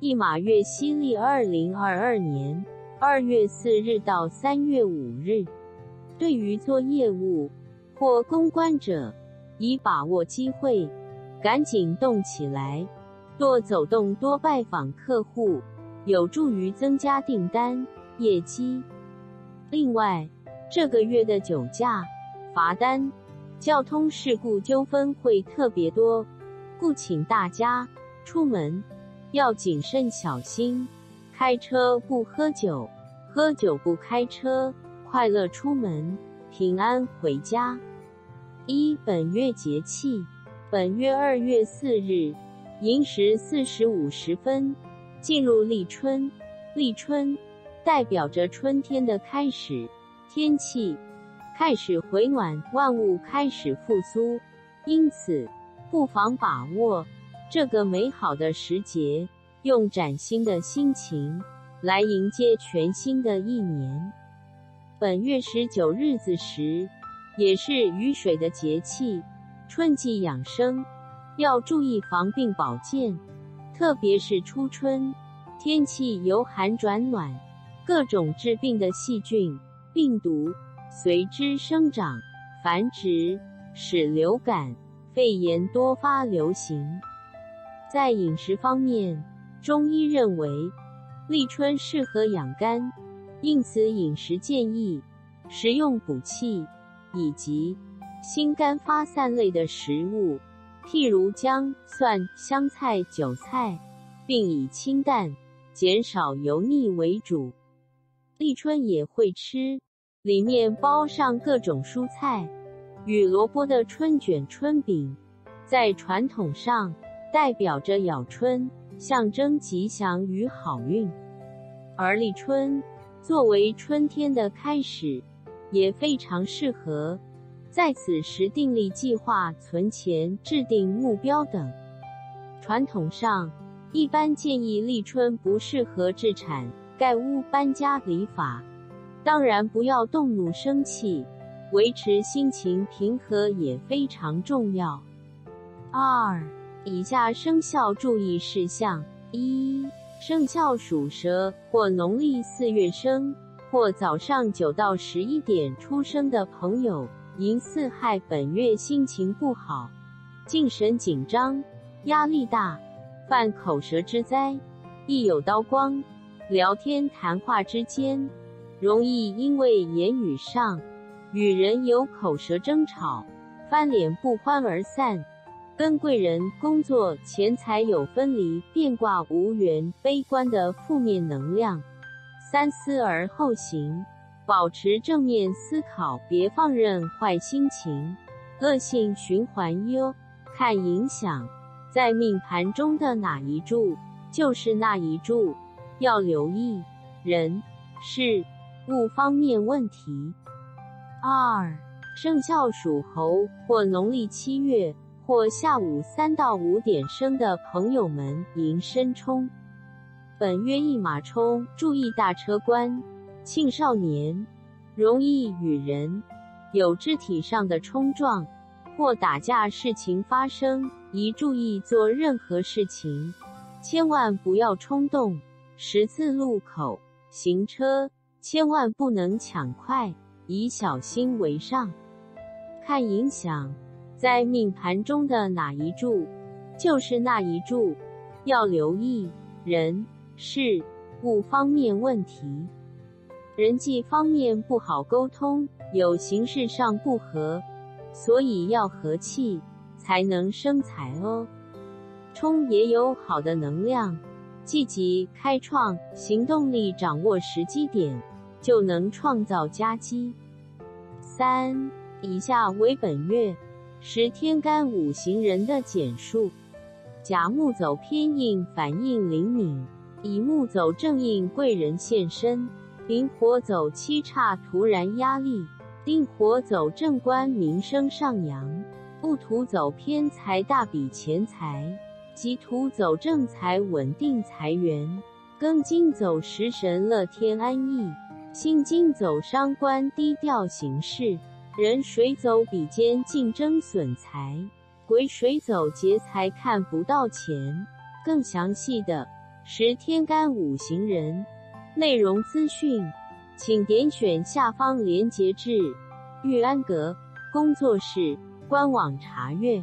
一马月西历二零二二年二月四日到三月五日。对于做业务或公关者，宜把握机会，赶紧动起来，多走动，多拜访客户，有助于增加订单业绩。另外，这个月的酒驾、罚单、交通事故纠纷会特别多，故请大家出门要谨慎小心，开车不喝酒，喝酒不开车，快乐出门，平安回家。一本月节气，本月二月四日寅时四时五十分进入立春。立春代表着春天的开始，天气开始回暖，万物开始复苏。因此，不妨把握这个美好的时节，用崭新的心情来迎接全新的一年。本月十九日子时。也是雨水的节气，春季养生要注意防病保健，特别是初春，天气由寒转暖，各种致病的细菌、病毒随之生长繁殖，使流感、肺炎多发流行。在饮食方面，中医认为立春适合养肝，因此饮食建议食用补气。以及心肝发散类的食物，譬如姜、蒜、香菜、韭菜，并以清淡、减少油腻为主。立春也会吃，里面包上各种蔬菜与萝卜的春卷、春饼，在传统上代表着咬春，象征吉祥与好运。而立春作为春天的开始。也非常适合在此时订立计划、存钱、制定目标等。传统上，一般建议立春不适合置产、盖屋、搬家、理发。当然，不要动怒生气，维持心情平和也非常重要。二、以下生肖注意事项：一、生肖属蛇或农历四月生。或早上九到十一点出生的朋友，因四害本月心情不好，精神紧张，压力大，犯口舌之灾，易有刀光。聊天谈话之间，容易因为言语上与人有口舌争吵，翻脸不欢而散。跟贵人工作钱财有分离，变卦无缘，悲观的负面能量。三思而后行，保持正面思考，别放任坏心情，恶性循环哟。看影响，在命盘中的哪一柱就是那一柱，要留意人事物方面问题。二生肖属猴或农历七月或下午三到五点生的朋友们，迎申冲。本月一马冲，注意大车关。青少年容易与人有肢体上的冲撞或打架事情发生，宜注意做任何事情，千万不要冲动。十字路口行车，千万不能抢快，以小心为上。看影响，在命盘中的哪一柱，就是那一柱，要留意人。事物方面问题，人际方面不好沟通，有形式上不和，所以要和气才能生财哦。冲也有好的能量，积极开创，行动力，掌握时机点，就能创造佳机。三，以下为本月十天干五行人的简述：甲木走偏硬，反应灵敏。乙木走正印，贵人现身；丙火走七煞，突然压力；丁火走正官，名声上扬；戊土走偏财，大笔钱财；己土走正财，稳定财源；庚金走食神，乐天安逸；辛金走伤官，低调行事；人水走比肩，竞争损财；鬼水走劫财，看不到钱。更详细的。十天干五行人。内容资讯，请点选下方连接至玉安阁工作室官网查阅。